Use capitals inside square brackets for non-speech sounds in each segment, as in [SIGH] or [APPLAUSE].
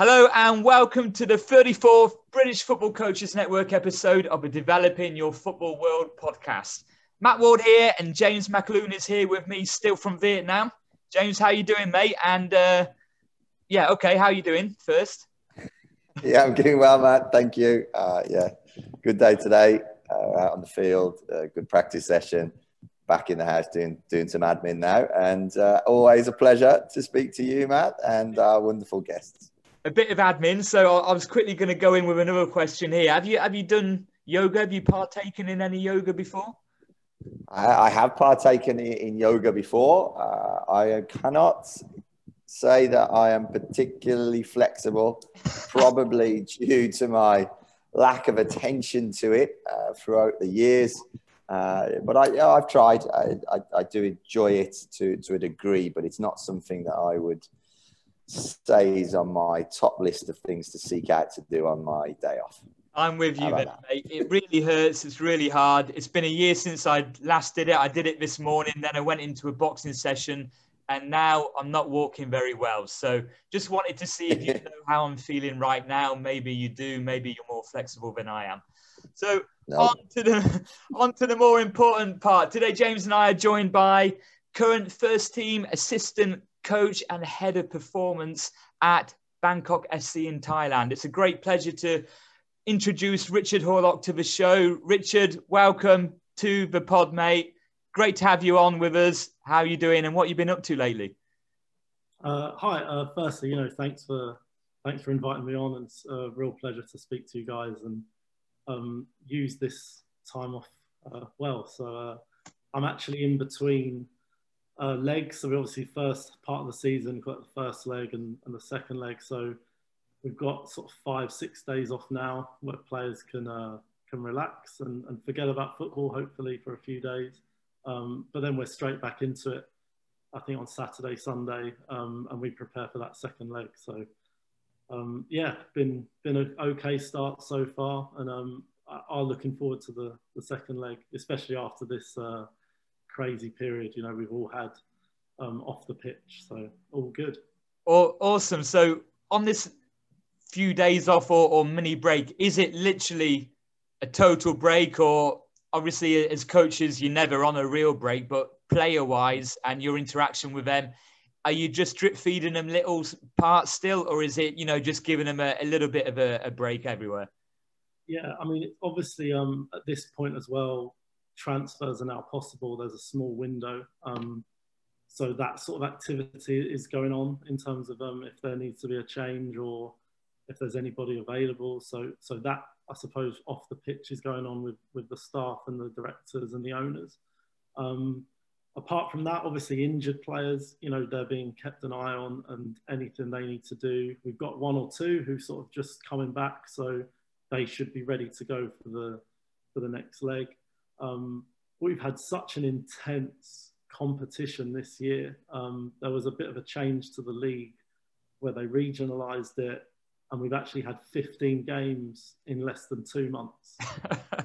Hello and welcome to the 34th British Football Coaches Network episode of the Developing Your Football World podcast. Matt Ward here and James McAloon is here with me still from Vietnam. James, how you doing, mate? And uh, yeah, okay, how you doing first? [LAUGHS] yeah, I'm doing well, Matt. Thank you. Uh, yeah, good day today uh, out on the field, uh, good practice session. Back in the house doing doing some admin now, and uh, always a pleasure to speak to you, Matt, and our wonderful guests a bit of admin. So I was quickly going to go in with another question here. Have you have you done yoga? Have you partaken in any yoga before? I, I have partaken in, in yoga before. Uh, I cannot say that I am particularly flexible, [LAUGHS] probably due to my lack of attention to it uh, throughout the years. Uh, but I, yeah, I've tried. I, I, I, do enjoy it to, to a degree, but it's not something that I would stays on my top list of things to seek out to do on my day off. I'm with you, then, mate. It really hurts. It's really hard. It's been a year since I last did it. I did it this morning. Then I went into a boxing session, and now I'm not walking very well. So just wanted to see if you [LAUGHS] know how I'm feeling right now. Maybe you do. Maybe you're more flexible than I am. So no. on to the [LAUGHS] on to the more important part. Today, James and I are joined by current first team assistant coach and head of performance at Bangkok SC in Thailand. It's a great pleasure to introduce Richard Horlock to the show. Richard, welcome to the pod, mate. Great to have you on with us. How are you doing and what you've been up to lately? Uh, hi. Uh, firstly, you know, thanks for thanks for inviting me on. It's a real pleasure to speak to you guys and um, use this time off uh, well. So uh, I'm actually in between uh, legs. So we obviously first part of the season got the first leg and, and the second leg. So we've got sort of five, six days off now where players can uh, can relax and, and forget about football, hopefully for a few days. Um, but then we're straight back into it. I think on Saturday, Sunday, um, and we prepare for that second leg. So um, yeah, been been an okay start so far, and um, I are looking forward to the the second leg, especially after this. Uh, crazy period, you know, we've all had um, off the pitch. So all good. Oh, awesome. So on this few days off or, or mini break, is it literally a total break or obviously as coaches, you're never on a real break, but player wise and your interaction with them, are you just drip feeding them little parts still, or is it, you know, just giving them a, a little bit of a, a, break everywhere? Yeah, I mean, obviously, um, at this point as well, transfers are now possible. There's a small window. Um, so that sort of activity is going on in terms of um, if there needs to be a change or if there's anybody available. So, so that I suppose off the pitch is going on with, with the staff and the directors and the owners. Um, apart from that, obviously injured players, you know, they're being kept an eye on and anything they need to do. We've got one or two who sort of just coming back, so they should be ready to go for the for the next leg. Um, we've had such an intense competition this year. Um, there was a bit of a change to the league where they regionalised it, and we've actually had 15 games in less than two months.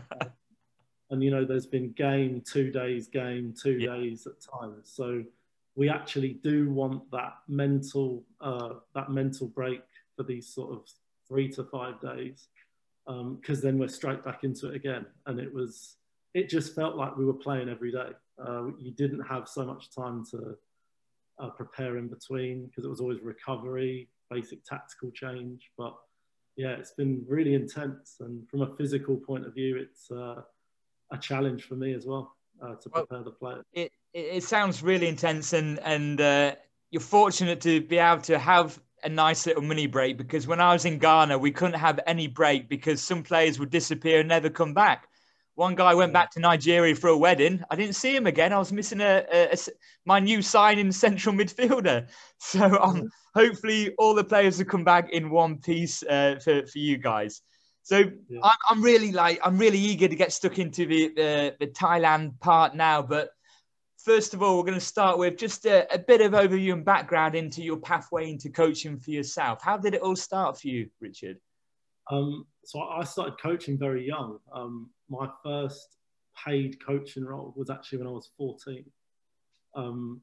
[LAUGHS] and you know, there's been game, two days, game, two yeah. days at times. So we actually do want that mental, uh, that mental break for these sort of three to five days, because um, then we're straight back into it again. And it was it just felt like we were playing every day. Uh, you didn't have so much time to uh, prepare in between because it was always recovery, basic tactical change. But yeah, it's been really intense. And from a physical point of view, it's uh, a challenge for me as well uh, to prepare well, the players. It, it sounds really intense, and, and uh, you're fortunate to be able to have a nice little mini break because when I was in Ghana, we couldn't have any break because some players would disappear and never come back. One guy went back to Nigeria for a wedding. I didn't see him again. I was missing a, a, a my new signing central midfielder. [LAUGHS] So um, hopefully all the players will come back in one piece uh, for, for you guys. So yeah. I'm, I'm really like I'm really eager to get stuck into the, the, the Thailand part now. But first of all, we're going to start with just a, a, bit of overview and background into your pathway into coaching for yourself. How did it all start for you, Richard? Um, so I started coaching very young. Um, my first paid coaching role was actually when I was 14. Um,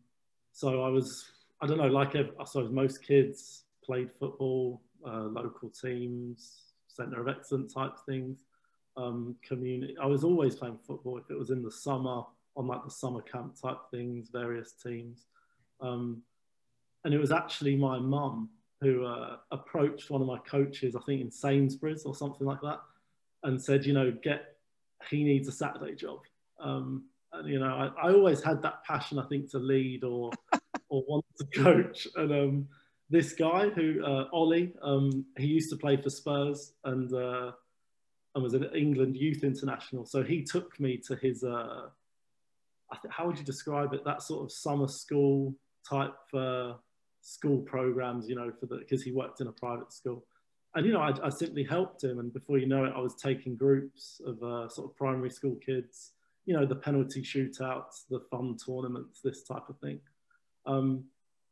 so I was, I don't know, like I suppose most kids played football, uh, local teams, centre of excellence type things, um, community. I was always playing football. If it was in the summer, on like the summer camp type things, various teams. Um, and it was actually my mum who uh, approached one of my coaches, I think in Sainsbury's or something like that, and said, you know, get he needs a Saturday job. Um, and you know, I, I, always had that passion, I think, to lead or [LAUGHS] or want to coach. And um, this guy who uh, Ollie, um, he used to play for Spurs and uh, and was an England youth international. So he took me to his. Uh, how would you describe it? That sort of summer school type uh, school programs, you know, for the because he worked in a private school. And you know, I, I, simply helped him, and before you know it, I was taking groups of uh, sort of primary school kids, you know, the penalty shootouts, the fun tournaments, this type of thing. Um,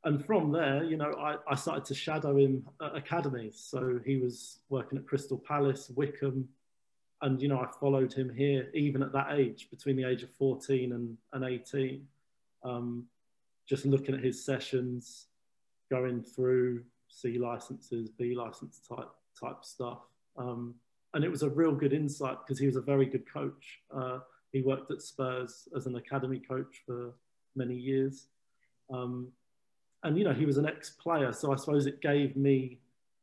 and from there, you know, I, I started to shadow him at academies. So he was working at Crystal Palace, Wycombe, and you know, I followed him here, even at that age, between the age of 14 and, and 18. Um, just looking at his sessions, going through C licenses, B license type type stuff. Um, and it was a real good insight because he was a very good coach. Uh, he worked at Spurs as an academy coach for many years. Um, and, you know, he was an ex-player. So I suppose it gave me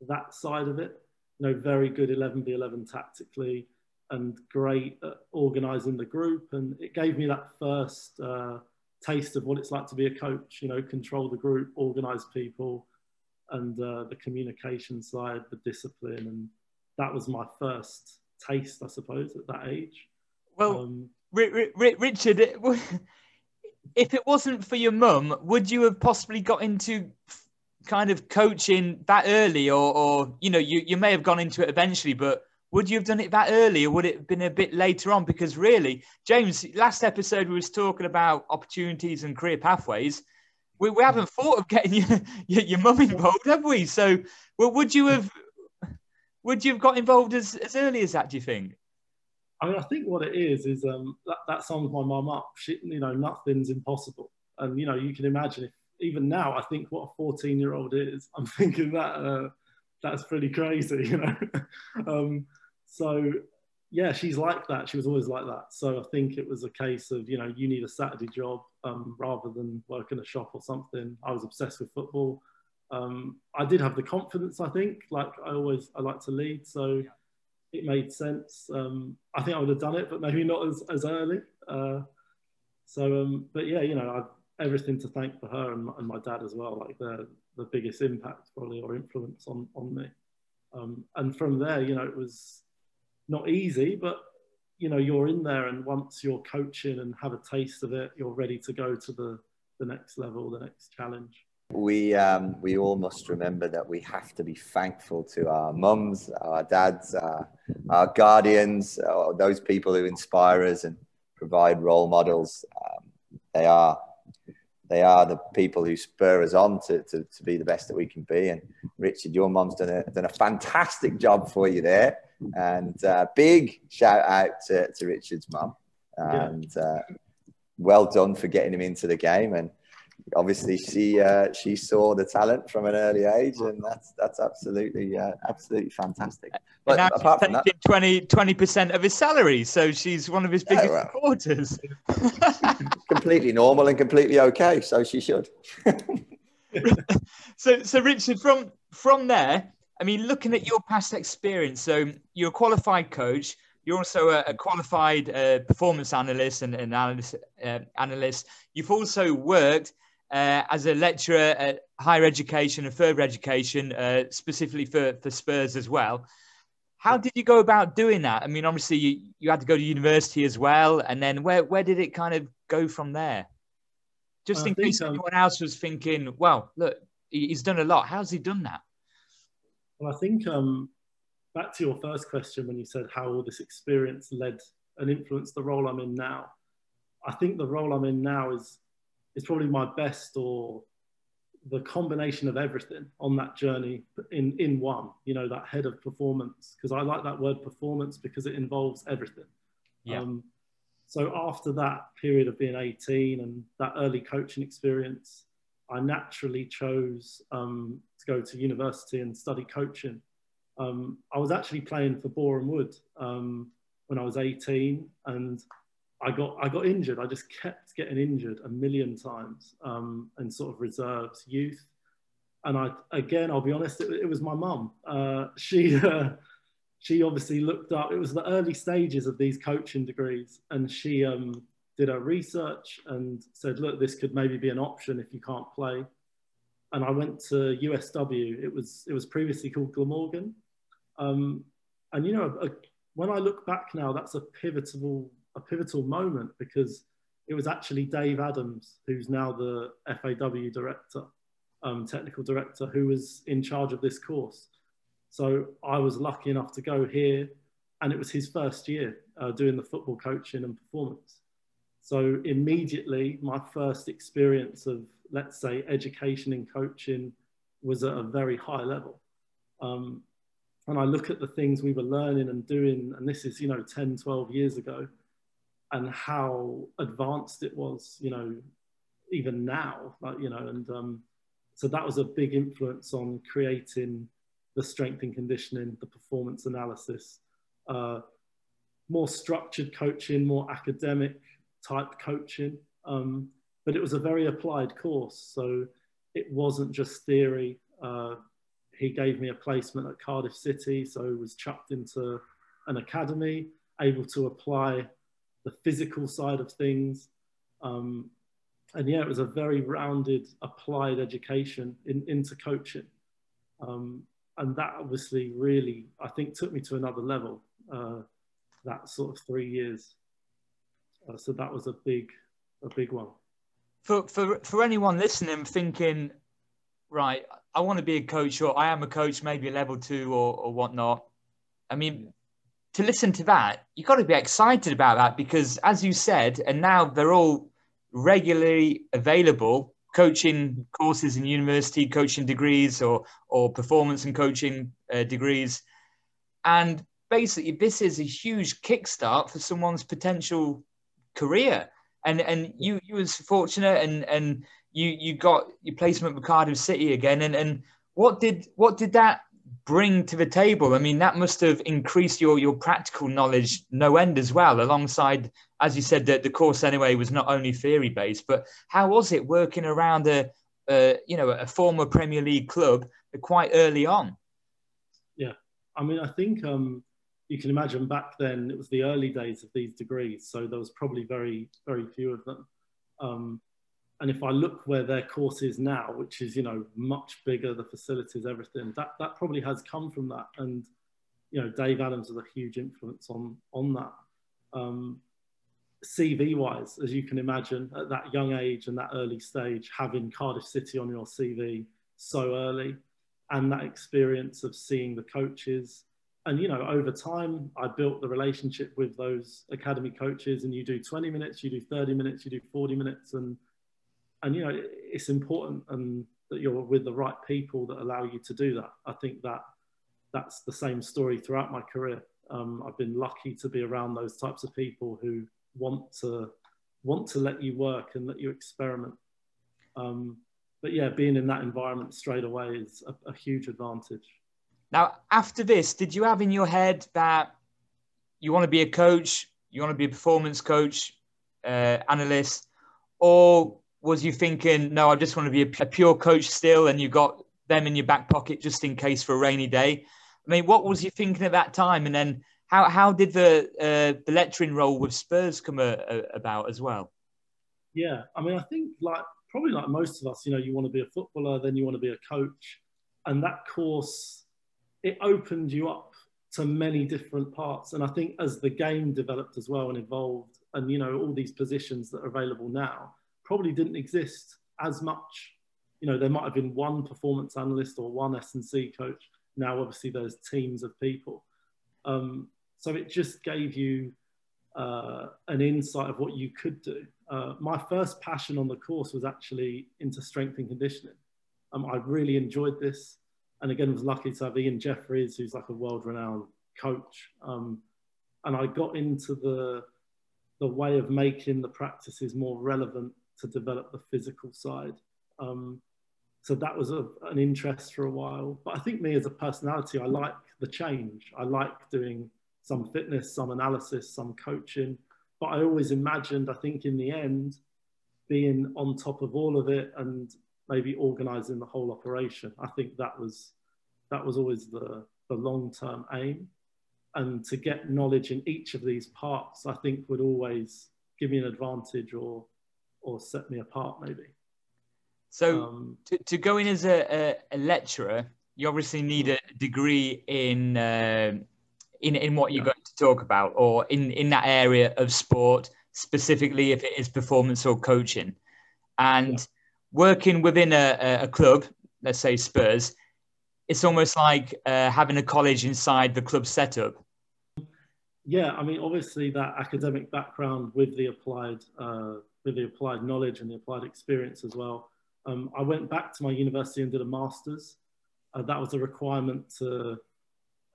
that side of it, you know, very good 11v11 tactically and great at organising the group. And it gave me that first uh, taste of what it's like to be a coach, you know, control the group, organise people, and uh, the communication side, the discipline. And that was my first taste, I suppose, at that age. Well, um, Richard, [LAUGHS] if it wasn't for your mum, would you have possibly got into kind of coaching that early, or, or you know, you, you may have gone into it eventually, but would you have done it that early or would it have been a bit later on? Because really, James, last episode we was talking about opportunities and career pathways. We, we haven't thought of getting [LAUGHS] your, your, your mum involved, have we? So well, would you have would you have got involved as, as early as that, do you think? I mean, I think what it is is um, that, that sums my mum up. She, you know, nothing's impossible. And, you know, you can imagine if even now I think what a 14 year old is, [LAUGHS] I'm thinking that uh, that's pretty crazy, you know. [LAUGHS] um, so yeah, she's like that. She was always like that. So I think it was a case of, you know, you need a Saturday job um, rather than work in a shop or something. I was obsessed with football. Um, I did have the confidence, I think, like I always, I like to lead. So it made sense. Um, I think I would have done it, but maybe not as, as early. Uh, so, um, but yeah, you know, I've everything to thank for her and my, and my dad as well. Like they're the biggest impact probably or influence on, on me. Um, and from there, you know, it was, not easy, but you know you're in there, and once you're coaching and have a taste of it, you're ready to go to the the next level, the next challenge. We um, we all must remember that we have to be thankful to our mums, our dads, our, our guardians, uh, those people who inspire us and provide role models. Um, they are they are the people who spur us on to, to, to be the best that we can be. And Richard, your mom's done a, done a fantastic job for you there. And uh, big shout out to, to Richard's mum. And uh, well done for getting him into the game. And obviously, she uh, she saw the talent from an early age, and that's that's absolutely uh, absolutely fantastic. But and apart from that, 20 percent of his salary, so she's one of his biggest yeah, well, supporters. [LAUGHS] completely normal and completely okay, so she should. [LAUGHS] [LAUGHS] so, so Richard, from from there, I mean, looking at your past experience, so you're a qualified coach. You're also a, a qualified uh, performance analyst and, analyst, uh, analyst. You've also worked uh, as a lecturer at higher education and further education, uh, specifically for, for Spurs as well. How did you go about doing that? I mean, obviously, you, you had to go to university as well. And then where, where did it kind of go from there? Just in case um, anyone else was thinking, well, look, he's done a lot. How's he done that? Well, I think um, back to your first question when you said how all this experience led and influenced the role I'm in now. I think the role I'm in now is is probably my best or the combination of everything on that journey in in one. You know that head of performance because I like that word performance because it involves everything. Yeah. Um, so after that period of being 18 and that early coaching experience, I naturally chose um, to go to university and study coaching. Um, I was actually playing for Boreham Wood um, when I was 18, and I got I got injured. I just kept getting injured a million times um, in sort of reserves, youth, and I again I'll be honest, it, it was my mum. Uh, she [LAUGHS] uh, she obviously looked up. It was the early stages of these coaching degrees, and she um, did our research and said, "Look, this could maybe be an option if you can't play." And I went to USW. It was it was previously called Glamorgan, um, and you know, a, when I look back now, that's a pivotal a pivotal moment because it was actually Dave Adams, who's now the FAW director, um, technical director, who was in charge of this course. So I was lucky enough to go here, and it was his first year uh, doing the football coaching and performance. So immediately, my first experience of, let's say, education and coaching was at a very high level. Um, and I look at the things we were learning and doing, and this is, you know, 10, 12 years ago, and how advanced it was, you know, even now, like, you know, and um, so that was a big influence on creating the strength and conditioning, the performance analysis, uh, more structured coaching, more academic type coaching. Um, but it was a very applied course. So it wasn't just theory. Uh, he gave me a placement at Cardiff City, so was chucked into an academy, able to apply the physical side of things. Um, and yeah, it was a very rounded, applied education in, into coaching. Um, and that obviously really, I think, took me to another level. Uh, that sort of three years. Uh, so that was a big, a big one. For for for anyone listening, thinking, right, I want to be a coach, or I am a coach, maybe a level two or or whatnot. I mean, to listen to that, you've got to be excited about that because, as you said, and now they're all regularly available coaching courses in university, coaching degrees, or or performance and coaching uh, degrees, and basically this is a huge kickstart for someone's potential career. And and you you was fortunate and and you you got your placement with Cardiff City again. And and what did what did that bring to the table? I mean, that must have increased your your practical knowledge no end as well, alongside as you said, that the course anyway was not only theory based, but how was it working around a, a you know a former Premier League club quite early on? Yeah, I mean, I think um, you can imagine back then it was the early days of these degrees, so there was probably very very few of them. Um, and if I look where their course is now, which is you know much bigger, the facilities, everything, that that probably has come from that. And you know, Dave Adams was a huge influence on on that. Um, CV wise, as you can imagine, at that young age and that early stage, having Cardiff City on your CV so early, and that experience of seeing the coaches. And you know, over time, I built the relationship with those academy coaches. And you do 20 minutes, you do 30 minutes, you do 40 minutes, and and you know, it's important and that you're with the right people that allow you to do that. I think that that's the same story throughout my career. Um, I've been lucky to be around those types of people who want to want to let you work and let you experiment. Um, but yeah, being in that environment straight away is a, a, huge advantage. Now, after this, did you have in your head that you want to be a coach, you want to be a performance coach, uh, analyst, or was you thinking, no, I just want to be a, a pure coach still, and you got them in your back pocket just in case for a rainy day? I mean, what was you thinking at that time? And then how how did the uh, the lecturing role with Spurs come a, a, about as well? Yeah, I mean, I think like probably like most of us, you know, you want to be a footballer, then you want to be a coach, and that course it opened you up to many different parts. And I think as the game developed as well and evolved, and you know, all these positions that are available now probably didn't exist as much. You know, there might have been one performance analyst or one S and C coach. Now, obviously, there's teams of people. Um, so it just gave you uh, an insight of what you could do. Uh, my first passion on the course was actually into strength and conditioning. Um, I really enjoyed this. And again, was lucky to have Ian Jeffreys, who's like a world renowned coach. Um, and I got into the, the way of making the practices more relevant to develop the physical side. Um, so that was a, an interest for a while. But I think me as a personality, I like the change. I like doing some fitness, some analysis, some coaching. But I always imagined, I think in the end, being on top of all of it and maybe organizing the whole operation. I think that was that was always the, the long-term aim. And to get knowledge in each of these parts, I think would always give me an advantage or or set me apart maybe. So um, to, to go in as a, a, a, lecturer, you obviously need a degree in uh, in in what you're yeah. going to talk about, or in in that area of sport, specifically if it is performance or coaching, and yeah. Working within a, a club, let's say Spurs, it's almost like uh, having a college inside the club setup. Yeah, I mean, obviously that academic background with the applied uh, with the applied knowledge and the applied experience as well um, I went back to my university and did a master's. Uh, that was a requirement to,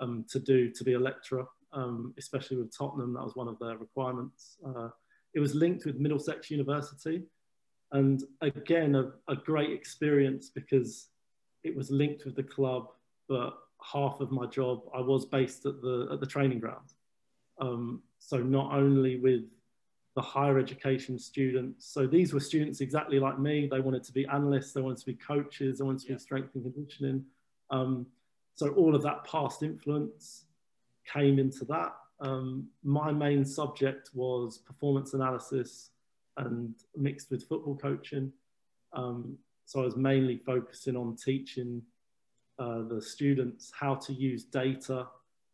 um, to do to be a lecturer, um, especially with Tottenham. That was one of their requirements. Uh, it was linked with Middlesex University. And again, a, a great experience because it was linked with the club, but half of my job, I was based at the, at the training ground. Um, so not only with the higher education students. So these were students exactly like me. They wanted to be analysts, they wanted to be coaches, they wanted to be strength and conditioning. Um, so all of that past influence came into that. Um, my main subject was performance analysis and mixed with football coaching. Um, so I was mainly focusing on teaching uh, the students how to use data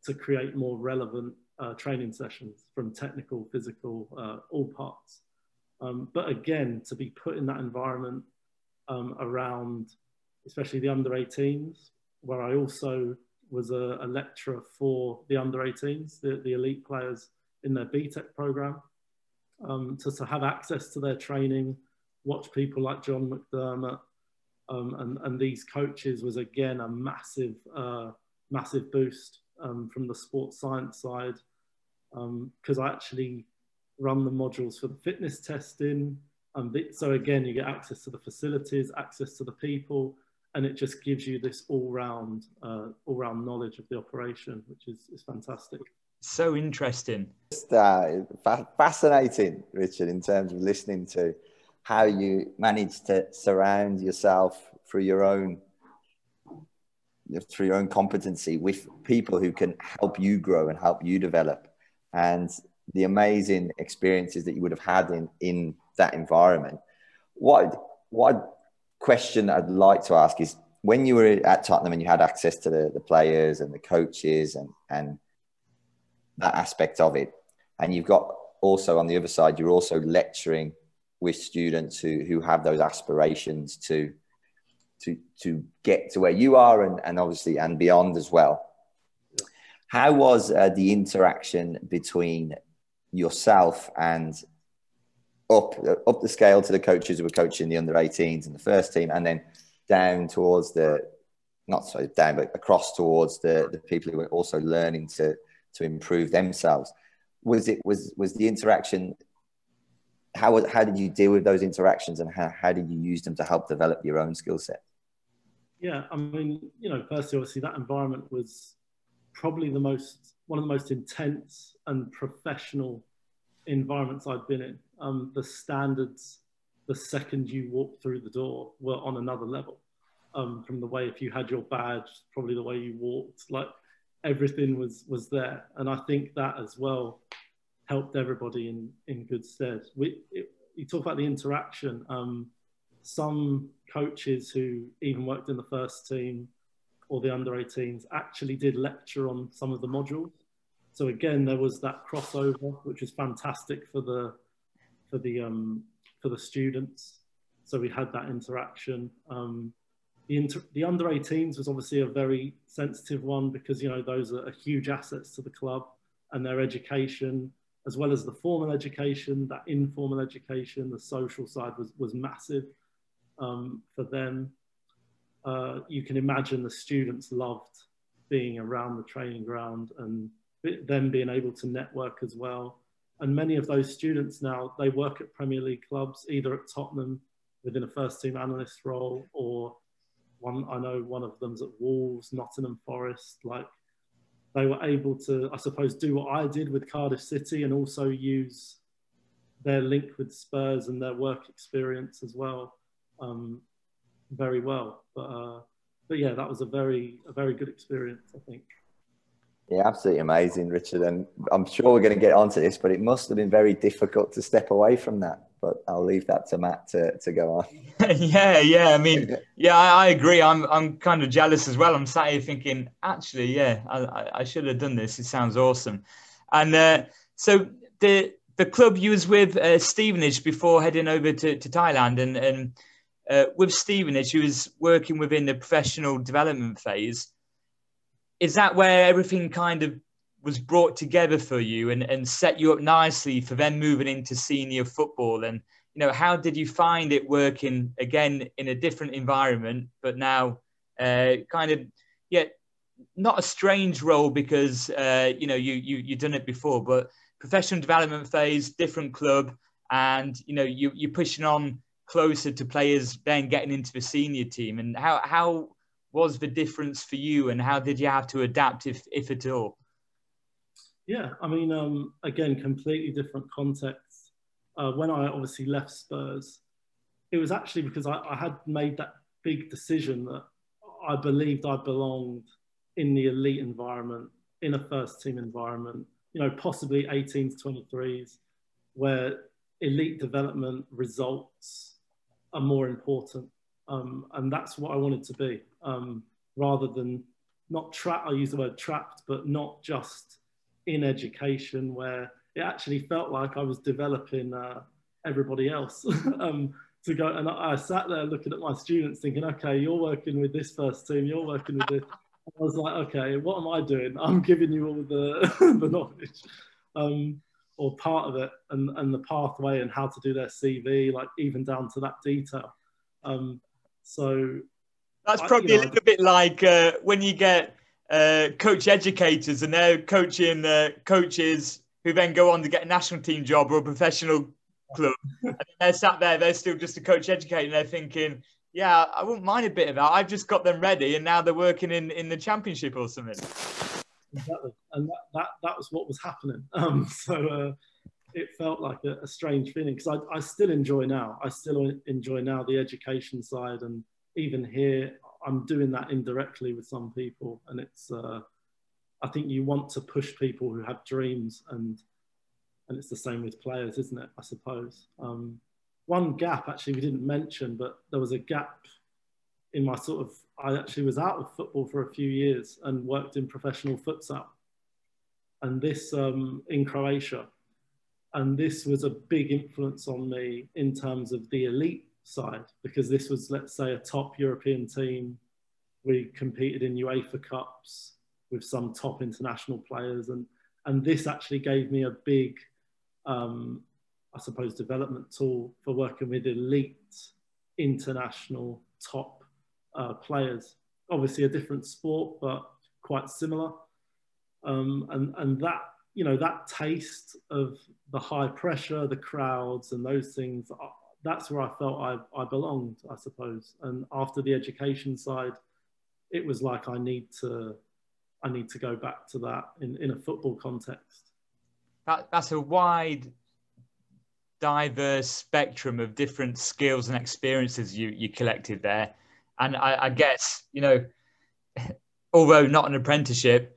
to create more relevant uh, training sessions from technical, physical, uh, all parts. Um, but again, to be put in that environment um, around, especially the under 18s, where I also was a, a lecturer for the under 18s, the, the, elite players in their BTEC program, um, to, to have access to their training, watch people like John McDermott um, and, and these coaches was again a massive, uh, massive boost um, from the sports science side because um, I actually run the modules for the fitness testing. Um, so again, you get access to the facilities, access to the people, and it just gives you this all-round, uh, all-round knowledge of the operation, which is, is fantastic. So interesting. Just, uh, fascinating, Richard, in terms of listening to how you manage to surround yourself through your own through your own competency with people who can help you grow and help you develop and the amazing experiences that you would have had in in that environment what what question i'd like to ask is when you were at tottenham and you had access to the, the players and the coaches and and that aspect of it and you've got also on the other side you're also lecturing with students who who have those aspirations to to to get to where you are and, and obviously and beyond as well. How was uh, the interaction between yourself and up up the scale to the coaches who were coaching the under 18s and the first team, and then down towards the not so down, but across towards the the people who were also learning to to improve themselves. Was it was was the interaction? How how did you deal with those interactions, and how how did you use them to help develop your own skill set? Yeah, I mean, you know, firstly, obviously, that environment was probably the most one of the most intense and professional environments I've been in. Um, the standards, the second you walk through the door, were on another level. Um, from the way if you had your badge, probably the way you walked, like everything was was there, and I think that as well helped everybody in in good stead. We it, you talk about the interaction. Um, some coaches who even worked in the first team or the under 18s actually did lecture on some of the modules. So again, there was that crossover, which was fantastic for the for the um, for the students. So we had that interaction. Um, the, inter- the under 18s was obviously a very sensitive one because you know those are huge assets to the club and their education, as well as the formal education, that informal education, the social side was was massive um, for them. Uh, you can imagine the students loved being around the training ground and them being able to network as well. And many of those students now, they work at Premier League clubs, either at Tottenham, within a first team analyst role, or one I know one of them's at Wolves, Nottingham Forest. Like they were able to, I suppose, do what I did with Cardiff City and also use their link with Spurs and their work experience as well um, very well. But uh, but yeah, that was a very a very good experience, I think. Yeah, absolutely amazing, Richard. And I'm sure we're going to get onto this, but it must have been very difficult to step away from that. But I'll leave that to Matt to, to go on. [LAUGHS] yeah, yeah. I mean, [LAUGHS] yeah, I, I, agree. I'm I'm kind of jealous as well. I'm sat here thinking, actually, yeah, I, I should have done this. It sounds awesome. And uh, so the the club you was with uh, Stevenage before heading over to, to Thailand, and and uh, with Stevenage, you was working within the professional development phase is that where everything kind of was brought together for you and, and set you up nicely for then moving into senior football and you know how did you find it working again in a different environment but now uh, kind of yeah not a strange role because uh, you know you you you've done it before but professional development phase different club and you know you you're pushing on closer to players then getting into the senior team and how how was the difference for you and how did you have to adapt if, if at all? Yeah, I mean, um, again, completely different context. Uh, when I obviously left Spurs, it was actually because I, I, had made that big decision that I believed I belonged in the elite environment, in a first team environment, you know, possibly 18s, 23s, where elite development results are more important. Um, and that's what I wanted to be um, rather than not trapped. I use the word trapped, but not just in education where it actually felt like I was developing uh, everybody else. [LAUGHS] um, to go and I, I, sat there looking at my students thinking, okay, you're working with this first team, you're working with this. I was like, okay, what am I doing? [LAUGHS] I'm giving you all the, [LAUGHS] the knowledge um, or part of it and, and the pathway and how to do their CV, like even down to that detail. Um, so that's probably I, you know, a little bit like uh, when you get uh, coach educators and they're coaching uh, coaches who then go on to get a national team job or a professional club. and they're sat there, they're still just a coach educator, and they're thinking, yeah, I wouldn't mind a bit of that. I've just got them ready, and now they're working in, in the championship or something. Exactly, and that, that, that was what was happening. [LAUGHS] Um, so uh, it felt like a, a strange feeling because I, I still enjoy now. I still enjoy now the education side and even here, I'm doing that indirectly with some people, and it's. Uh, I think you want to push people who have dreams, and and it's the same with players, isn't it? I suppose. Um, one gap actually we didn't mention, but there was a gap in my sort of. I actually was out of football for a few years and worked in professional futsal, and this um, in Croatia, and this was a big influence on me in terms of the elite side because this was, let's say, a top European team. We competed in UEFA Cups with some top international players, and and this actually gave me a big, um, I suppose, development tool for working with elite international top uh, players. Obviously, a different sport, but quite similar. Um, and and that you know that taste of the high pressure, the crowds, and those things that's where I felt I, I belonged, I suppose. And after the education side, it was like I need to I need to go back to that in, in a football context. That, that's a wide, diverse spectrum of different skills and experiences you, you collected there. And I, I guess, you know, [LAUGHS] although not an apprenticeship,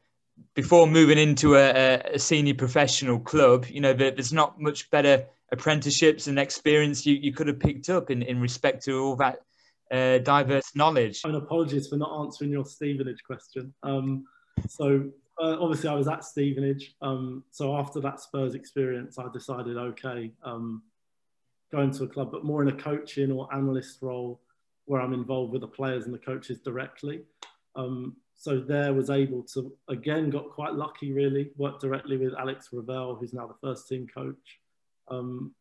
before moving into a, a senior professional club, you know, there's not much better apprenticeships and experience you, you could have picked up in, in respect to all that uh, diverse knowledge. And apologies for not answering your Stevenage question. Um, so uh, obviously I was at Stevenage. Um, so after that Spurs experience, I decided, okay, um, going to a club, but more in a coaching or analyst role where I'm involved with the players and the coaches directly. Um, so there was able to, again, got quite lucky really, work directly with Alex Revell, who's now the first team coach um,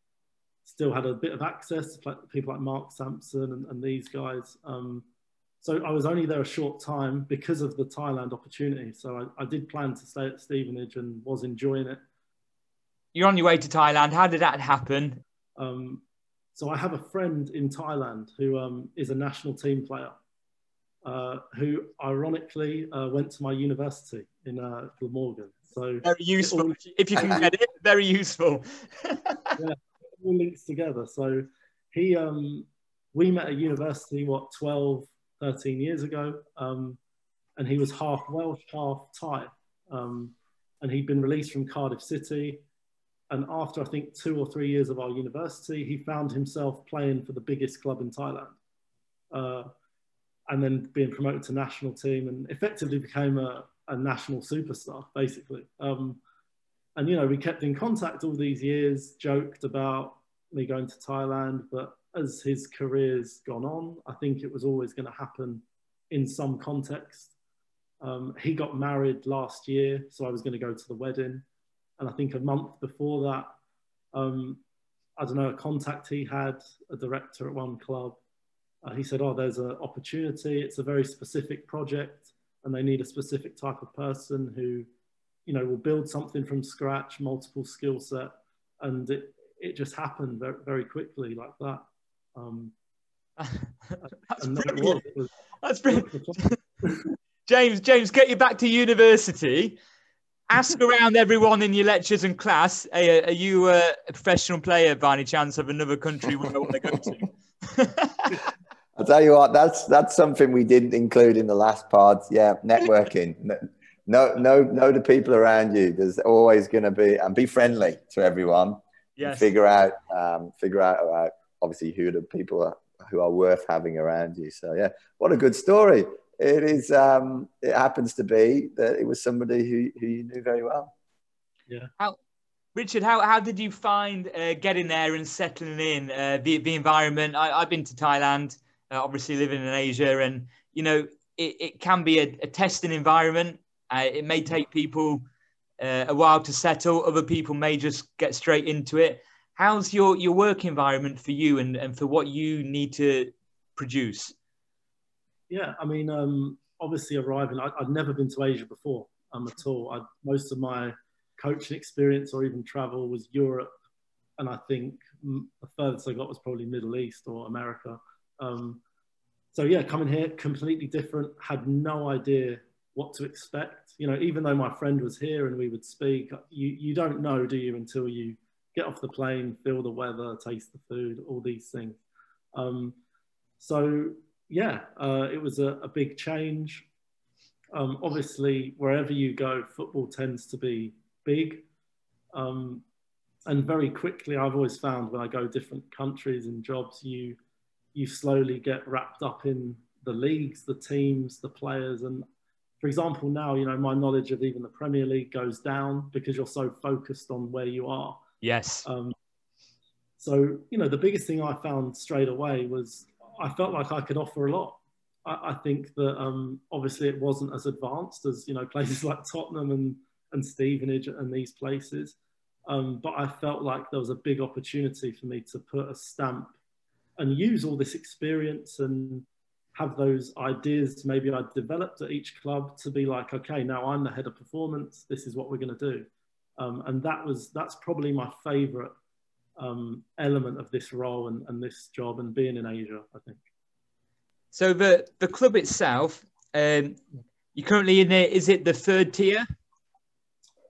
still had a bit of access to people like Mark Sampson and, and these guys. Um, so I was only there a short time because of the Thailand opportunity. So I, I, did plan to stay at Stevenage and was enjoying it. You're on your way to Thailand. How did that happen? Um, so I have a friend in Thailand who um, is a national team player, uh, who ironically uh, went to my university in uh, Glamorgan. So very useful all, if you can get it. Very useful. [LAUGHS] yeah, all links together. So he, um, we met at university what 12, 13 years ago, um, and he was half Welsh, half Thai, um, and he'd been released from Cardiff City. And after I think two or three years of our university, he found himself playing for the biggest club in Thailand. Uh, and then being promoted to national team and effectively became a, a national superstar, basically. Um, and, you know, we kept in contact all these years, joked about me going to Thailand. But as his career's gone on, I think it was always going to happen in some context. Um, he got married last year, so I was going to go to the wedding. And I think a month before that, um, I don't know, a contact he had, a director at one club, uh, he said, oh, there's an opportunity. It's a very specific project and they need a specific type of person who, you know, will build something from scratch, multiple skill set. And it, it just happened very, very quickly like that. Um, [LAUGHS] That's brilliant. Was, That's brilliant. [LAUGHS] James, James, get you back to university ask [LAUGHS] around everyone in your lectures and class hey, are you a professional player by any chance of another country where I want to go to? I'll tell you what, that's that's something we didn't include in the last part. Yeah, networking. Know, no, know the people around you. There's always going to be, and be friendly to everyone. Yes. Figure out, um, figure out about obviously who the people are, who are worth having around you. So yeah, what a good story it is. Um, it happens to be that it was somebody who who you knew very well. Yeah. How, Richard, how, how did you find uh, getting there and settling in uh, the the environment? I, have been to Thailand, uh, obviously living in Asia, and you know it, it can be a, a testing environment. Uh, it may take people uh, a while to settle. Other people may just get straight into it. How's your your work environment for you and, and for what you need to produce? Yeah, I mean, um, obviously arriving, I, would never been to Asia before um, at all. I, most of my coaching experience or even travel was Europe, and I think the furthest I got was probably Middle East or America. Um, so yeah, coming here completely different. Had no idea what to expect. You know, even though my friend was here and we would speak, you you don't know, do you, until you get off the plane, feel the weather, taste the food, all these things. Um, so yeah, uh, it was a, a big change. Um, obviously, wherever you go, football tends to be big. Um, and very quickly, I've always found when I go different countries and jobs, you you slowly get wrapped up in the leagues, the teams, the players. And for example, now you know my knowledge of even the Premier League goes down because you're so focused on where you are. Yes. Um, so you know the biggest thing I found straight away was I felt like I could offer a lot. I, I think that um, obviously it wasn't as advanced as you know [LAUGHS] places like Tottenham and and Stevenage and these places, um, but I felt like there was a big opportunity for me to put a stamp and use all this experience and have those ideas maybe I developed at each club to be like, okay, now I'm the head of performance. This is what we're going to do, um, and that was that's probably my favourite um, element of this role and, and this job and being in Asia, I think. So the the club itself, um, you're currently in it. Is it the third tier?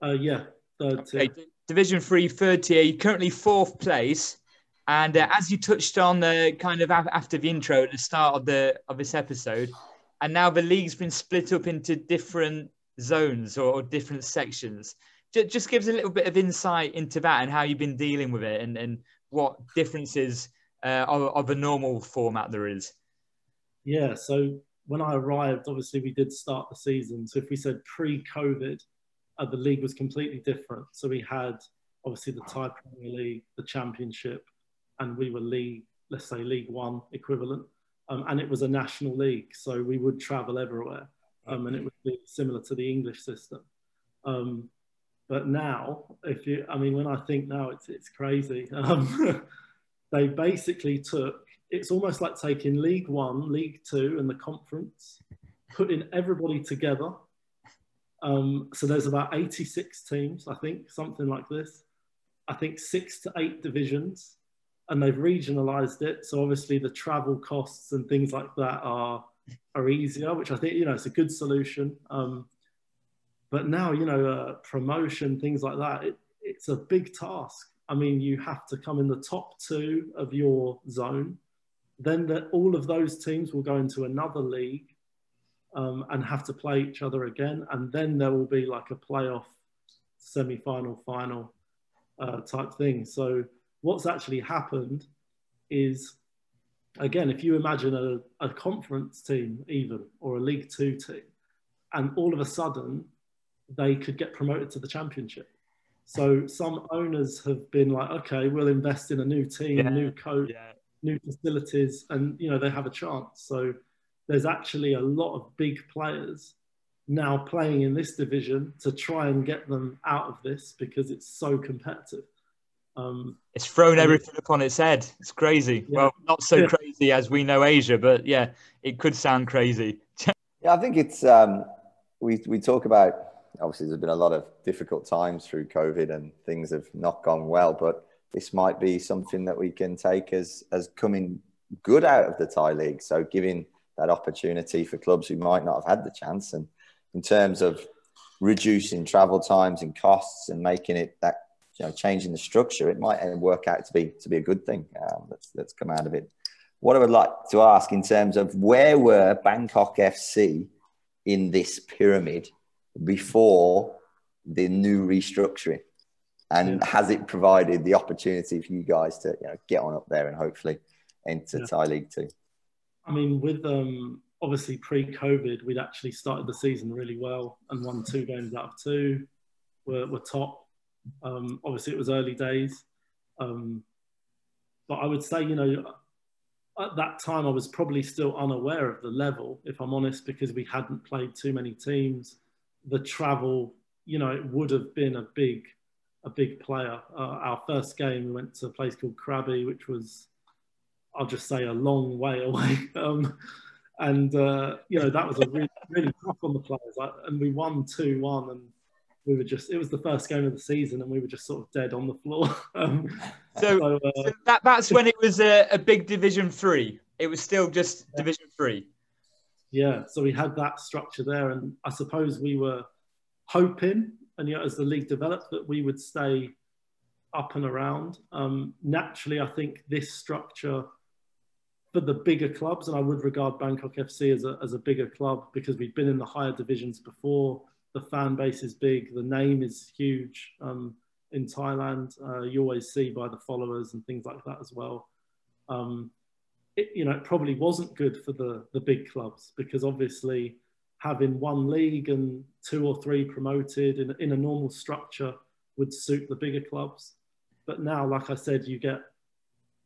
Uh, yeah, third okay. tier. Division three, third tier. You're currently fourth place, and uh, as you touched on, the kind of after the intro at the start of the of this episode, and now the league's been split up into different zones or, or different sections just gives a little bit of insight into that and how you've been dealing with it and, and what differences uh, of, of a normal format there is. Yeah, so when I arrived, obviously we did start the season. So if we said pre-COVID, uh, the league was completely different. So we had obviously the Thai Premier League, the Championship, and we were league, let's say League One equivalent, um, and it was a national league. So we would travel everywhere, um, and it would be similar to the English system. Um, but now, if you, I mean, when I think now, it's it's crazy. [LAUGHS] Um, they basically took. It's almost like taking League One, League Two, and the conference, putting everybody together. Um, so there's about 86 teams, I think, something like this. I think six to eight divisions, and they've regionalized it. So obviously the travel costs and things like that are are easier, which I think you know it's a good solution. Um, but now you know uh, promotion things like that, it, it's a big task. I mean, you have to come in the top two of your zone. Then the, all of those teams will go into another league um, and have to play each other again. And then there will be like a playoff semi-final, final uh, type thing. So what's actually happened is, again, if you imagine a, a conference team even or a League Two team, and all of a sudden they could get promoted to the championship. So some owners have been like, okay, we'll invest in a new team, yeah. new coach, yeah. new facilities, and you know they have a chance. So there's actually a lot of big players now playing in this division to try and get them out of this because it's so competitive. Um, it's thrown everything upon its head. It's crazy. Yeah. Well, not so yeah. crazy as we know Asia, but yeah, it could sound crazy. [LAUGHS] yeah, I think it's um, we we talk about obviously there's been a lot of difficult times through COVID and things have not gone well, but this might be something that we can take as as coming good out of the Thai league. So giving that opportunity for clubs who might not have had the chance, and in terms of reducing travel times and costs and making it that you know changing the structure, it might work out to be to be a good thing um, that's that's come out of it. What I would like to ask in terms of where were Bangkok FC in this pyramid before the new restructuring? And yeah. has it provided the opportunity for you guys to you know, get on up there and hopefully enter yeah. Thai League Two? I mean, with um, obviously pre-COVID, we'd actually started the season really well and won two games out of two. We're, we're top. Um, obviously, it was early days, um, but I would say, you know, at that time I was probably still unaware of the level, if I'm honest, because we hadn't played too many teams. The travel, you know, it would have been a big, a big player. Uh, our first game, we went to a place called Krabi, which was I'll just say a long way away. [LAUGHS] Um, and uh, you know that was a really, really tough on the players. And we won two one, and we were just it was the first game of the season, and we were just sort of dead on the floor. [LAUGHS] um, so, so, uh, so, that that's when it was a, a, big Division Three. It was still just yeah. Division Three. Yeah, so we had that structure there, and I suppose we were hoping, and you know, as the league developed, that we would stay up and around. Um, naturally, I think this structure for the bigger clubs, and I would regard Bangkok FC as a, as a bigger club because we've been in the higher divisions before. The fan base is big, the name is huge um, in Thailand. Uh, you always see by the followers and things like that as well. Um, it, you know, it probably wasn't good for the, the big clubs because obviously having one league and two or three promoted in, in a normal structure would suit the bigger clubs. But now, like I said, you get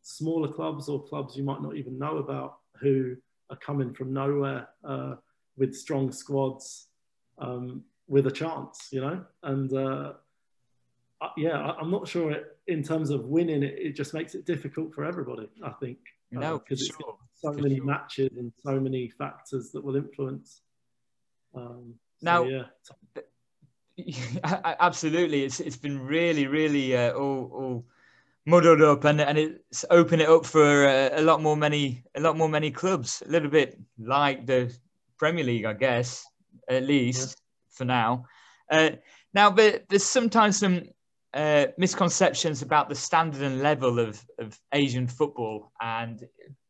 smaller clubs or clubs you might not even know about who are coming from nowhere uh, with strong squads um, with a chance, you know. And uh, yeah, I, am not sure it, in terms of winning, it, it, just makes it difficult for everybody. I think no, because uh, sure. so for many sure. matches and so many factors that will influence. Um, so, now, yeah. [LAUGHS] absolutely, it's it's been really, really uh, all all muddled up and, and it's opened it up for a, a, lot more many a lot more many clubs a little bit like the premier league i guess at least. For now uh, now but there's sometimes some uh, misconceptions about the standard and level of, of asian football and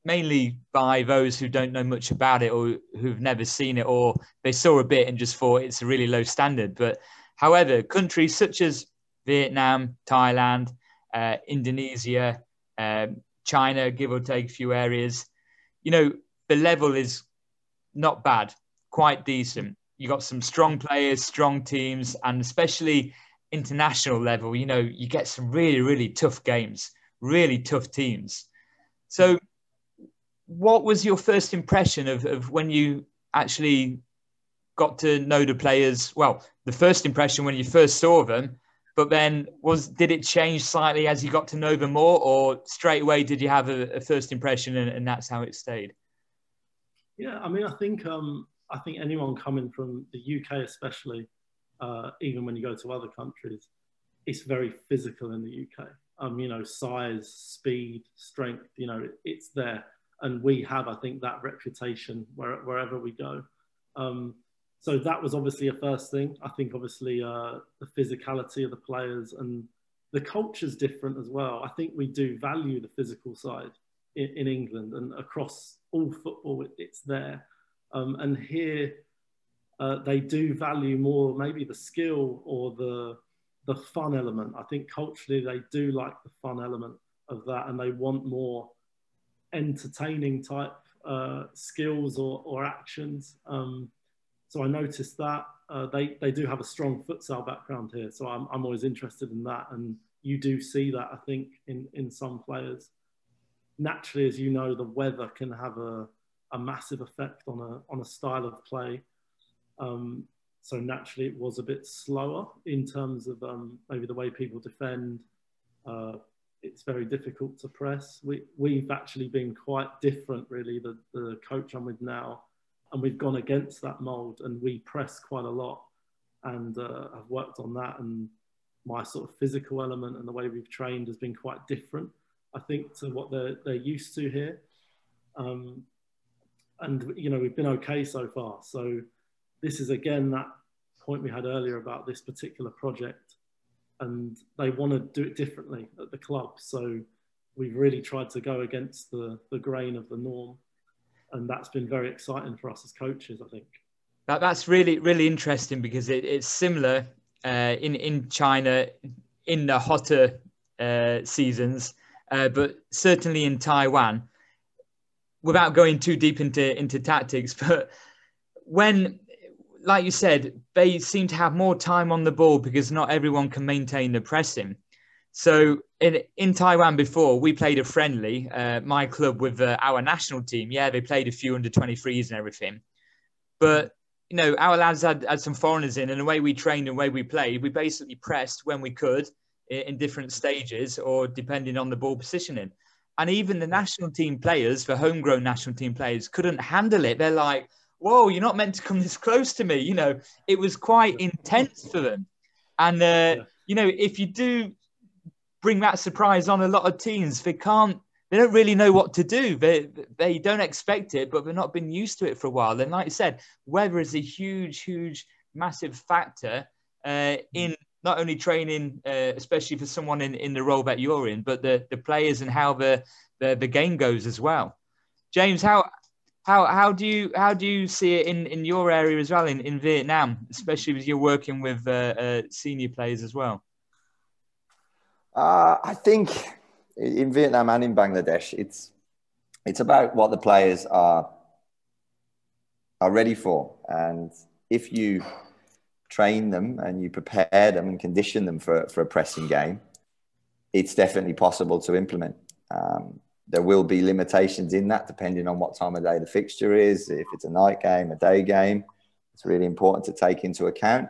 mainly by those who don't know much about it or who've never seen it or they saw a bit and just thought it's a really low standard but however countries such as vietnam thailand uh, Indonesia, um, China, give or take a few areas. You know, the level is not bad, quite decent. You got some strong players, strong teams, and especially international level, you know, you get some really, really tough games, really tough teams. So, what was your first impression of, of when you actually got to know the players? Well, the first impression when you first saw them, but then was did it change slightly as you got to know them more, or straight away did you have a, a first impression and, and, that's how it stayed? Yeah, I mean, I think um, I think anyone coming from the UK, especially, uh, even when you go to other countries, it's very physical in the UK. Um, you know, size, speed, strength. You know, it's there, and we have, I think, that reputation where, wherever we go. Um, so that was obviously a first thing. I think obviously uh, the physicality of the players and the culture's different as well. I think we do value the physical side in, in England and across all football, it's there. Um, and here, uh, they do value more maybe the skill or the the fun element. I think culturally they do like the fun element of that, and they want more entertaining type uh, skills or, or actions. Um, so I noticed that uh, they they do have a strong futsal background here, so I'm I'm always interested in that, and you do see that I think in in some players. Naturally, as you know, the weather can have a a massive effect on a on a style of play. Um, so naturally, it was a bit slower in terms of um, maybe the way people defend. Uh, it's very difficult to press. We we've actually been quite different, really. The the coach I'm with now, and we've gone against that mould, and we press quite a lot, and uh, I've worked on that, and my sort of physical element and the way we've trained has been quite different, I think, to what they're they're used to here. Um, and you know we've been okay so far. So this is again that point we had earlier about this particular project, and they want to do it differently at the club. So we've really tried to go against the the grain of the norm, and that's been very exciting for us as coaches. I think. That, that's really really interesting because it, it's similar uh, in in China in the hotter uh, seasons, uh, but certainly in Taiwan without going too deep into into tactics, [LAUGHS] but when like you said, they seem to have more time on the ball because not everyone can maintain the pressing. So in in Taiwan before we played a friendly, uh, my club with uh, our national team. Yeah, they played a few under 23s and everything, but you know our lads had, had some foreigners in, and the way we trained and the way we played, we basically pressed when we could in, in different stages or depending on the ball positioning. And even the national team players, the homegrown national team players, couldn't handle it. They're like, whoa, you're not meant to come this close to me. You know, it was quite intense for them. And, uh, yeah. you know, if you do bring that surprise on a lot of teams, they can't, they don't really know what to do. They, they don't expect it, but they've not been used to it for a while. And like I said, weather is a huge, huge, massive factor uh, in not only training, uh, especially for someone in, in the role that you're in, but the, the players and how the, the, the game goes as well. James, how how how do you how do you see it in, in your area as well in, in Vietnam, especially as you're working with uh, uh, senior players as well? Uh, I think in Vietnam and in Bangladesh, it's it's about what the players are are ready for, and if you train them and you prepare them and condition them for, for a pressing game, it's definitely possible to implement. Um, there will be limitations in that depending on what time of day the fixture is, if it's a night game, a day game. It's really important to take into account.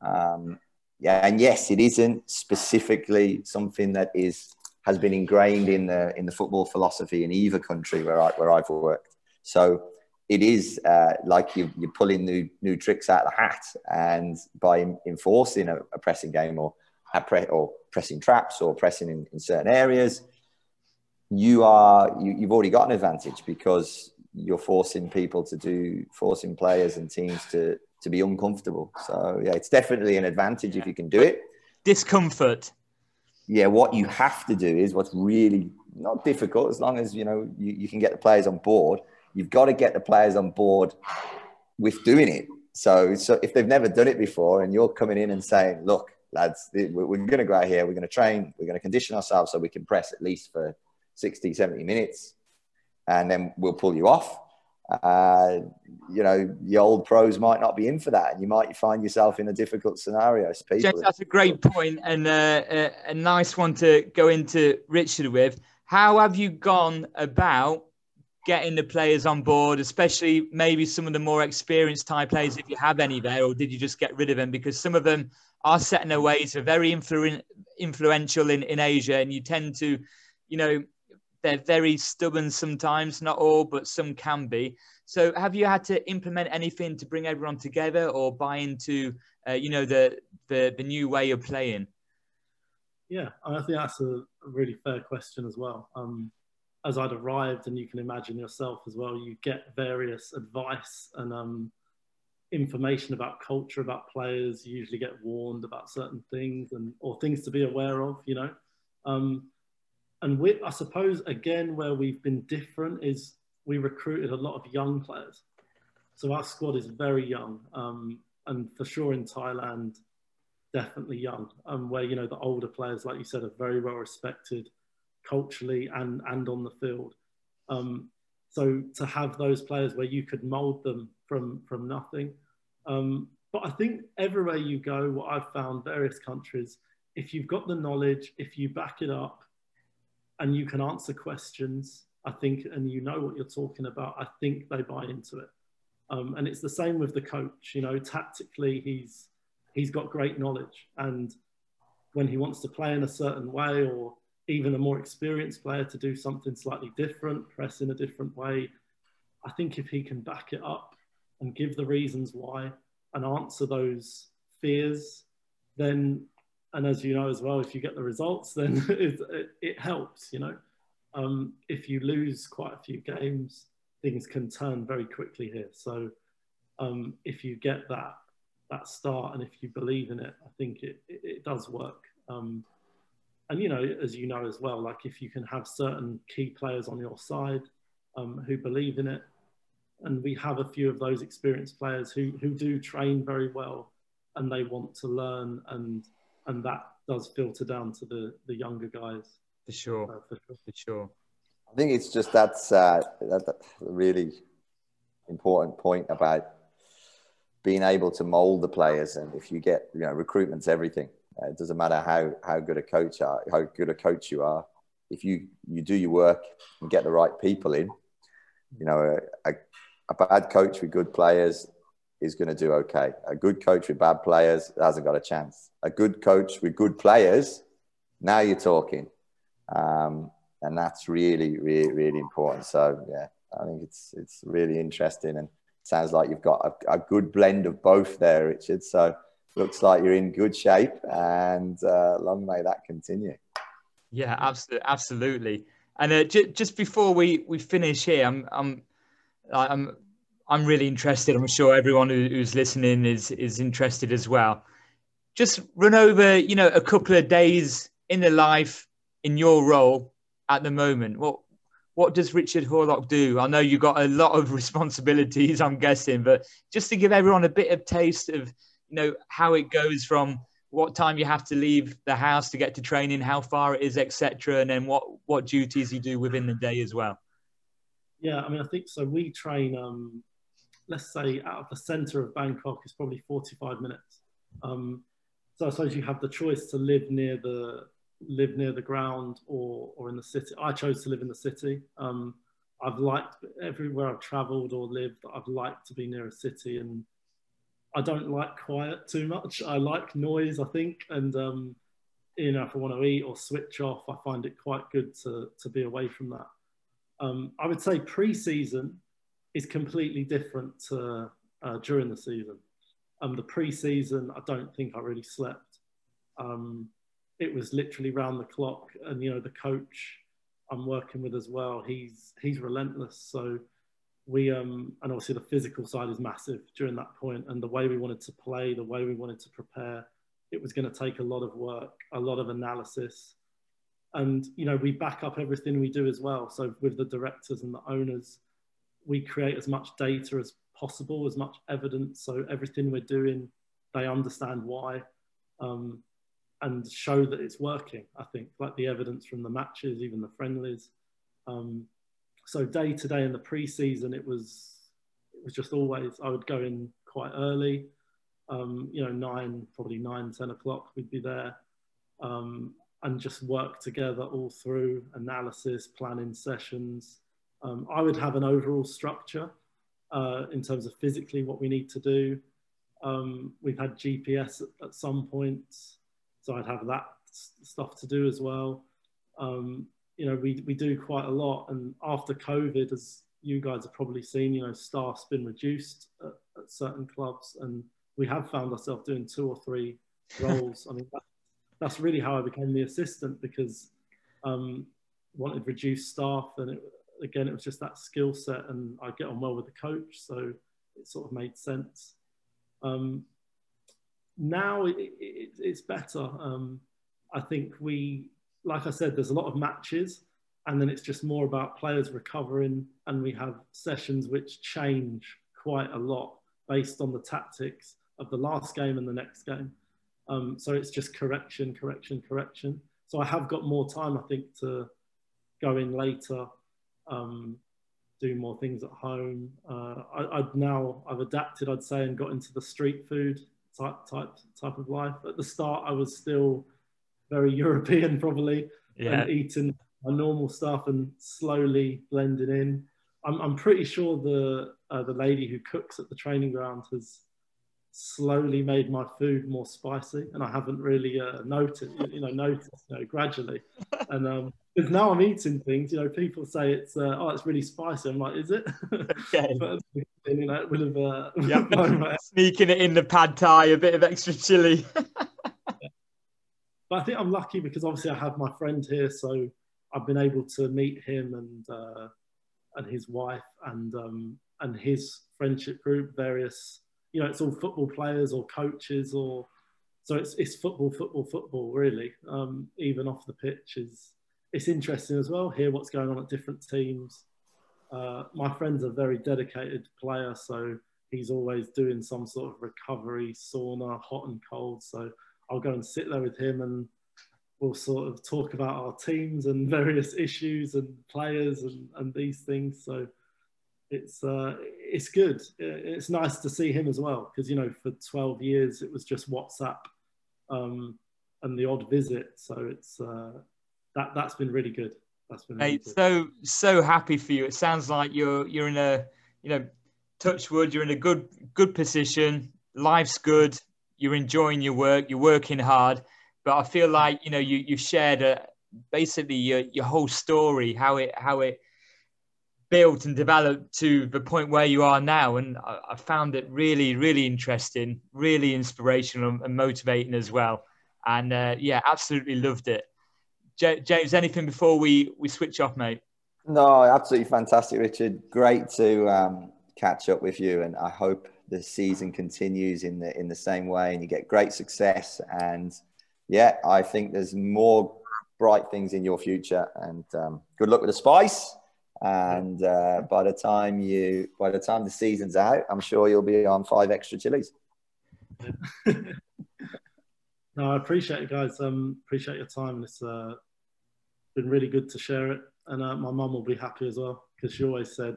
Um, yeah, and yes, it isn't specifically something that is has been ingrained in the in the football philosophy in either country where I where I've worked. So it is uh, like you, you're pulling new new tricks out of the hat, and by enforcing a, a pressing game or pre- or pressing traps or pressing in, in certain areas, you are you, you've already got an advantage because you're forcing people to do forcing players and teams to to be uncomfortable. So yeah, it's definitely an advantage if you can do it. Discomfort. Yeah, what you have to do is what's really not difficult as long as you know you, you can get the players on board you've got to get the players on board with doing it. So, so if they've never done it before and you're coming in and saying, look, lads, we're, going to go out here, we're going to train, we're going to condition ourselves so we can press at least for 60, 70 minutes, and then we'll pull you off. Uh, you know, the old pros might not be in for that, and you might find yourself in a difficult scenario. James, that's a great point and uh, a, a nice one to go into Richard with. How have you gone about getting the players on board, especially maybe some of the more experienced Thai players, if you have any there, or did you just get rid of them? Because some of them are set in their ways, are very influ- influential in, in Asia, and you tend to, you know, they're very stubborn sometimes, not all, but some can be. So, have you had to implement anything to bring everyone together, or buy into, uh, you know, the, the the new way of playing? Yeah, I think that's a really fair question as well. Um, as I'd arrived, and you can imagine yourself as well, you get various advice and um, information about culture, about players. You usually get warned about certain things and or things to be aware of, you know. Um, and we, I suppose, again, where we've been different is we recruited a lot of young players. So our squad is very young, um, and for sure in Thailand, definitely young. Um, where you know the older players, like you said, are very well respected culturally and and on the field. Um, so to have those players where you could mould them from from nothing. Um, but I think everywhere you go, what I've found various countries, if you've got the knowledge, if you back it up, and you can answer questions, I think, and you know what you're talking about, I think they buy into it. Um, and it's the same with the coach. You know, tactically, he's he's got great knowledge, and when he wants to play in a certain way, or even a more experienced player to do something slightly different, press in a different way, I think if he can back it up and give the reasons why and answer those fears, then and as you know as well, if you get the results, then [LAUGHS] it, it, helps. You know, um, if you lose quite a few games, things can turn very quickly here. So um, if you get that that start and if you believe in it, I think it it, it does work. Um, and you know, as you know as well, like if you can have certain key players on your side um, who believe in it, and we have a few of those experienced players who who do train very well and they want to learn and and that does filter down to the the younger guys. For sure, uh, for sure. For sure. I think it's just that's uh, that, that's a really important point about being able to mold the players. And if you get, you know, recruitment's everything. Uh, it doesn't matter how how good a coach are, how good a coach you are. If you you do your work and get the right people in, you know, a, a, a bad coach with good players is going to do okay. A good coach with bad players hasn't got a chance. A good coach with good players, now you're talking. Um, and that's really, really, really important. So, yeah, I think it's it's really interesting and sounds like you've got a, a good blend of both there, Richard. So, looks like you're in good shape and uh, long may that continue. Yeah, absolutely. Absolutely. And uh, j- just before we, we finish here, I'm, I'm, I'm I'm really interested. I'm sure everyone who, who's listening is is interested as well. Just run over, you know, a couple of days in the life in your role at the moment. What what does Richard Horlock do? I know you've got a lot of [LAUGHS] responsibilities, I'm guessing, but just to give everyone a bit of taste of, you know, how it goes from what time you have to leave the house to get to training, how far it is, etc., and then what what duties you do within the day as well. Yeah, I mean, I think so. We train um, let's say out of the center of Bangkok is probably 45 minutes. Um, so I suppose you have the choice to live near the live near the ground or or in the city. I chose to live in the city. Um, I've liked everywhere I've travelled or lived. I've liked to be near a city, and I don't like quiet too much. I like noise, I think, and um, you know, if I want to eat or switch off, I find it quite good to to be away from that. Um, I would say pre-season is completely different to uh, during the season. Um, the pre-season, I don't think I really slept. Um, it was literally round the clock, and you know the coach I'm working with as well. He's he's relentless. So we um, and obviously the physical side is massive during that point, and the way we wanted to play, the way we wanted to prepare, it was going to take a lot of work, a lot of analysis, and you know we back up everything we do as well. So with the directors and the owners, we create as much data as possible, as much evidence. So everything we're doing, they understand why, um, and show that it's working. I think, like the evidence from the matches, even the friendlies. Um, so day to day in the pre-season, it was it was just always I would go in quite early. Um, you know, nine, probably nine, ten o'clock, we'd be there. Um, and just work together all through analysis, planning sessions, um, I would have an overall structure uh, in terms of physically what we need to do. Um, we've had GPS at, at, some points, so I'd have that stuff to do as well. Um, you know, we, we do quite a lot, and after COVID, as you guys have probably seen, you know, staff's been reduced at, at certain clubs, and we have found ourselves doing two or three [LAUGHS] roles. I mean, that, that's really how I became the assistant because um, wanted reduced staff, and it, again, it was just that skill set, and I get on well with the coach, so it sort of made sense. Um, now it, it, it's better. Um, I think we, like I said, there's a lot of matches, and then it's just more about players recovering, and we have sessions which change quite a lot based on the tactics of the last game and the next game. Um, so it's just correction, correction, correction. So I have got more time, I think, to go in later, um, do more things at home. Uh, I, I'd now I've adapted, I'd say, and got into the street food type type type of life. At the start, I was still very [LAUGHS] European, probably, yeah. and eating my normal stuff and slowly blending in. I'm, I'm pretty sure the uh, the lady who cooks at the training ground has slowly made my food more spicy, and I haven't really uh, noticed, you know, noticed, you know, gradually. [LAUGHS] And um, because now I'm eating things, you know, people say it's uh, oh, it's really spicy. I'm like, is it? Okay. [LAUGHS] but you know, it would have uh, sneaking it in the pad thai, a bit of extra chili. But I think I'm lucky because obviously I have my friend here, so I've been able to meet him and uh, and his wife and um, and his friendship group, various you know, it's all football players or coaches or so it's it's football, football, football. Really, um, even off the pitch is it's interesting as well. Hear what's going on at different teams. Uh, my friend's a very dedicated player, so he's always doing some sort of recovery sauna, hot and cold. So I'll go and sit there with him and we'll sort of talk about our teams and [LAUGHS] various issues and players and, and these things. So it's uh, it's good. It's nice to see him as well because you know for 12 years it was just WhatsApp um, and the odd visit. So it's uh, that that's been really good. That's been really hey, good. so so happy for you. It sounds like you're you're in a you know touch wood. You're in a good good position. Life's good. You're enjoying your work. You're working hard. But I feel like you know you you shared a, basically your your whole story how it how it built and developed to the point where you are now. And I, I found it really, really interesting, really inspirational and motivating as well. And uh, yeah, absolutely loved it. J- James, anything before we, we switch off, mate? No, absolutely fantastic, Richard. Great to um, catch up with you. And I hope the season continues in the, in the same way and you get great success. And yeah, I think there's more bright things in your future. And um, good luck with the Spice and uh, by the time you by the time the season's out i'm sure you'll be on five extra chilies [LAUGHS] no i appreciate it guys um appreciate your time it's uh, been really good to share it and uh, my mum will be happy as well because she always said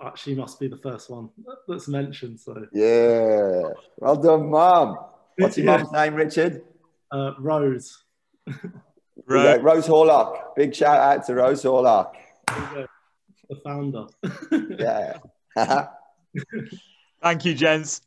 uh, she must be the first one that's mentioned so yeah well done mum what's your yeah. mum's name richard uh, rose Rose. Rose Horlock. Big shout out to Rose Horlock the founder. yeah. [LAUGHS] [LAUGHS] Thank you, gents.